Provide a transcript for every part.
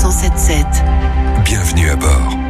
177. Bienvenue à bord.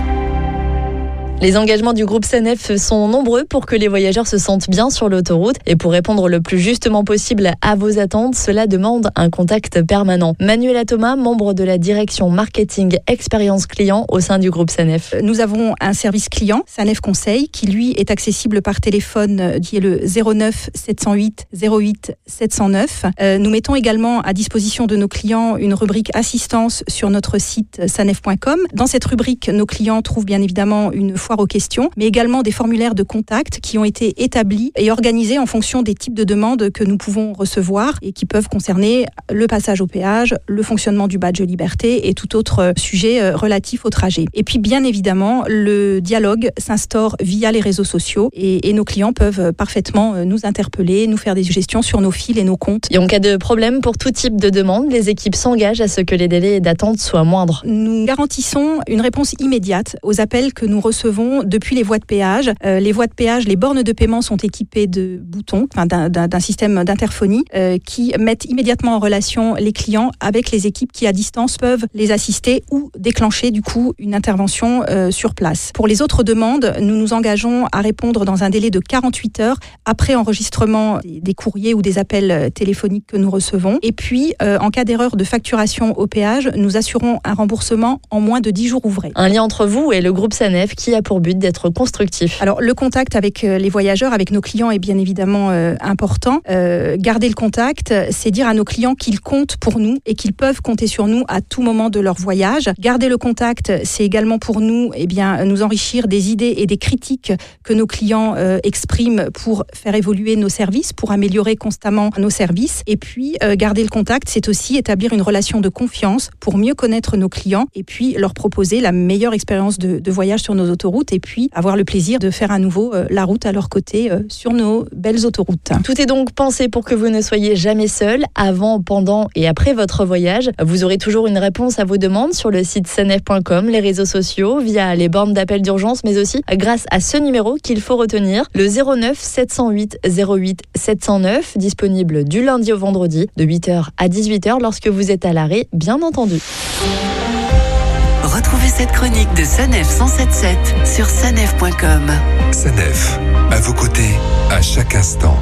Les engagements du groupe SANEF sont nombreux pour que les voyageurs se sentent bien sur l'autoroute et pour répondre le plus justement possible à vos attentes, cela demande un contact permanent. Manuela Thomas, membre de la direction marketing expérience client au sein du groupe SANEF. Nous avons un service client, SANEF Conseil, qui lui est accessible par téléphone qui est le 09 708 08 709. nous mettons également à disposition de nos clients une rubrique assistance sur notre site sanef.com. Dans cette rubrique, nos clients trouvent bien évidemment une aux questions, mais également des formulaires de contact qui ont été établis et organisés en fonction des types de demandes que nous pouvons recevoir et qui peuvent concerner le passage au péage, le fonctionnement du badge liberté et tout autre sujet euh, relatif au trajet. Et puis bien évidemment, le dialogue s'instaure via les réseaux sociaux et, et, nos clients peuvent parfaitement euh, nous interpeller, nous faire des suggestions sur nos fils et nos comptes. Et en cas de problème pour tout type de demande, les équipes s'engagent à ce que les délais d'attente soient moindres. Nous garantissons une réponse immédiate aux appels que nous recevons depuis les voies de péage. Euh, les voies de péage, les bornes de paiement sont équipées de boutons, d'un système d'interphonie euh, qui mettent immédiatement en relation les clients avec les équipes qui à distance peuvent les assister ou déclencher du coup une intervention euh, sur place. Pour les autres demandes, nous nous engageons à répondre dans un délai de 48 heures après enregistrement des courriers ou des appels téléphoniques que nous recevons. Et puis, en cas d'erreur de facturation au péage, nous assurons un remboursement en moins de 10 jours ouvrés. Un lien entre vous et le groupe SANEF qui a pour but d'être constructif Alors le contact avec euh, les voyageurs, avec nos clients est bien évidemment euh, important. Euh, garder le contact, c'est dire à nos clients qu'ils comptent pour nous et qu'ils peuvent compter sur nous à tout moment de leur voyage. Garder le contact, c'est également pour nous eh bien, nous enrichir des idées et des critiques que nos clients expriment pour faire évoluer nos services, pour améliorer constamment nos services. Et puis garder le contact, c'est aussi établir une relation de confiance pour mieux connaître nos clients et puis leur proposer la meilleure expérience de, de voyage sur nos autoroutes et puis avoir le plaisir de faire à nouveau euh, la route à leur côté euh, sur nos belles autoroutes. Tout est donc pensé pour que vous ne soyez jamais seul avant, pendant et après votre voyage. Vous aurez toujours une réponse à vos demandes sur le site sanef.com, les réseaux sociaux, via les bornes d'appel d'urgence, mais aussi grâce à ce numéro qu'il faut retenir, le 09 708 08 709, disponible du lundi au vendredi de 8h à 18h lorsque vous êtes à l'arrêt, bien entendu. Cette chronique de Sanef 177 sur sanef.com. Sanef, à vos côtés, à chaque instant.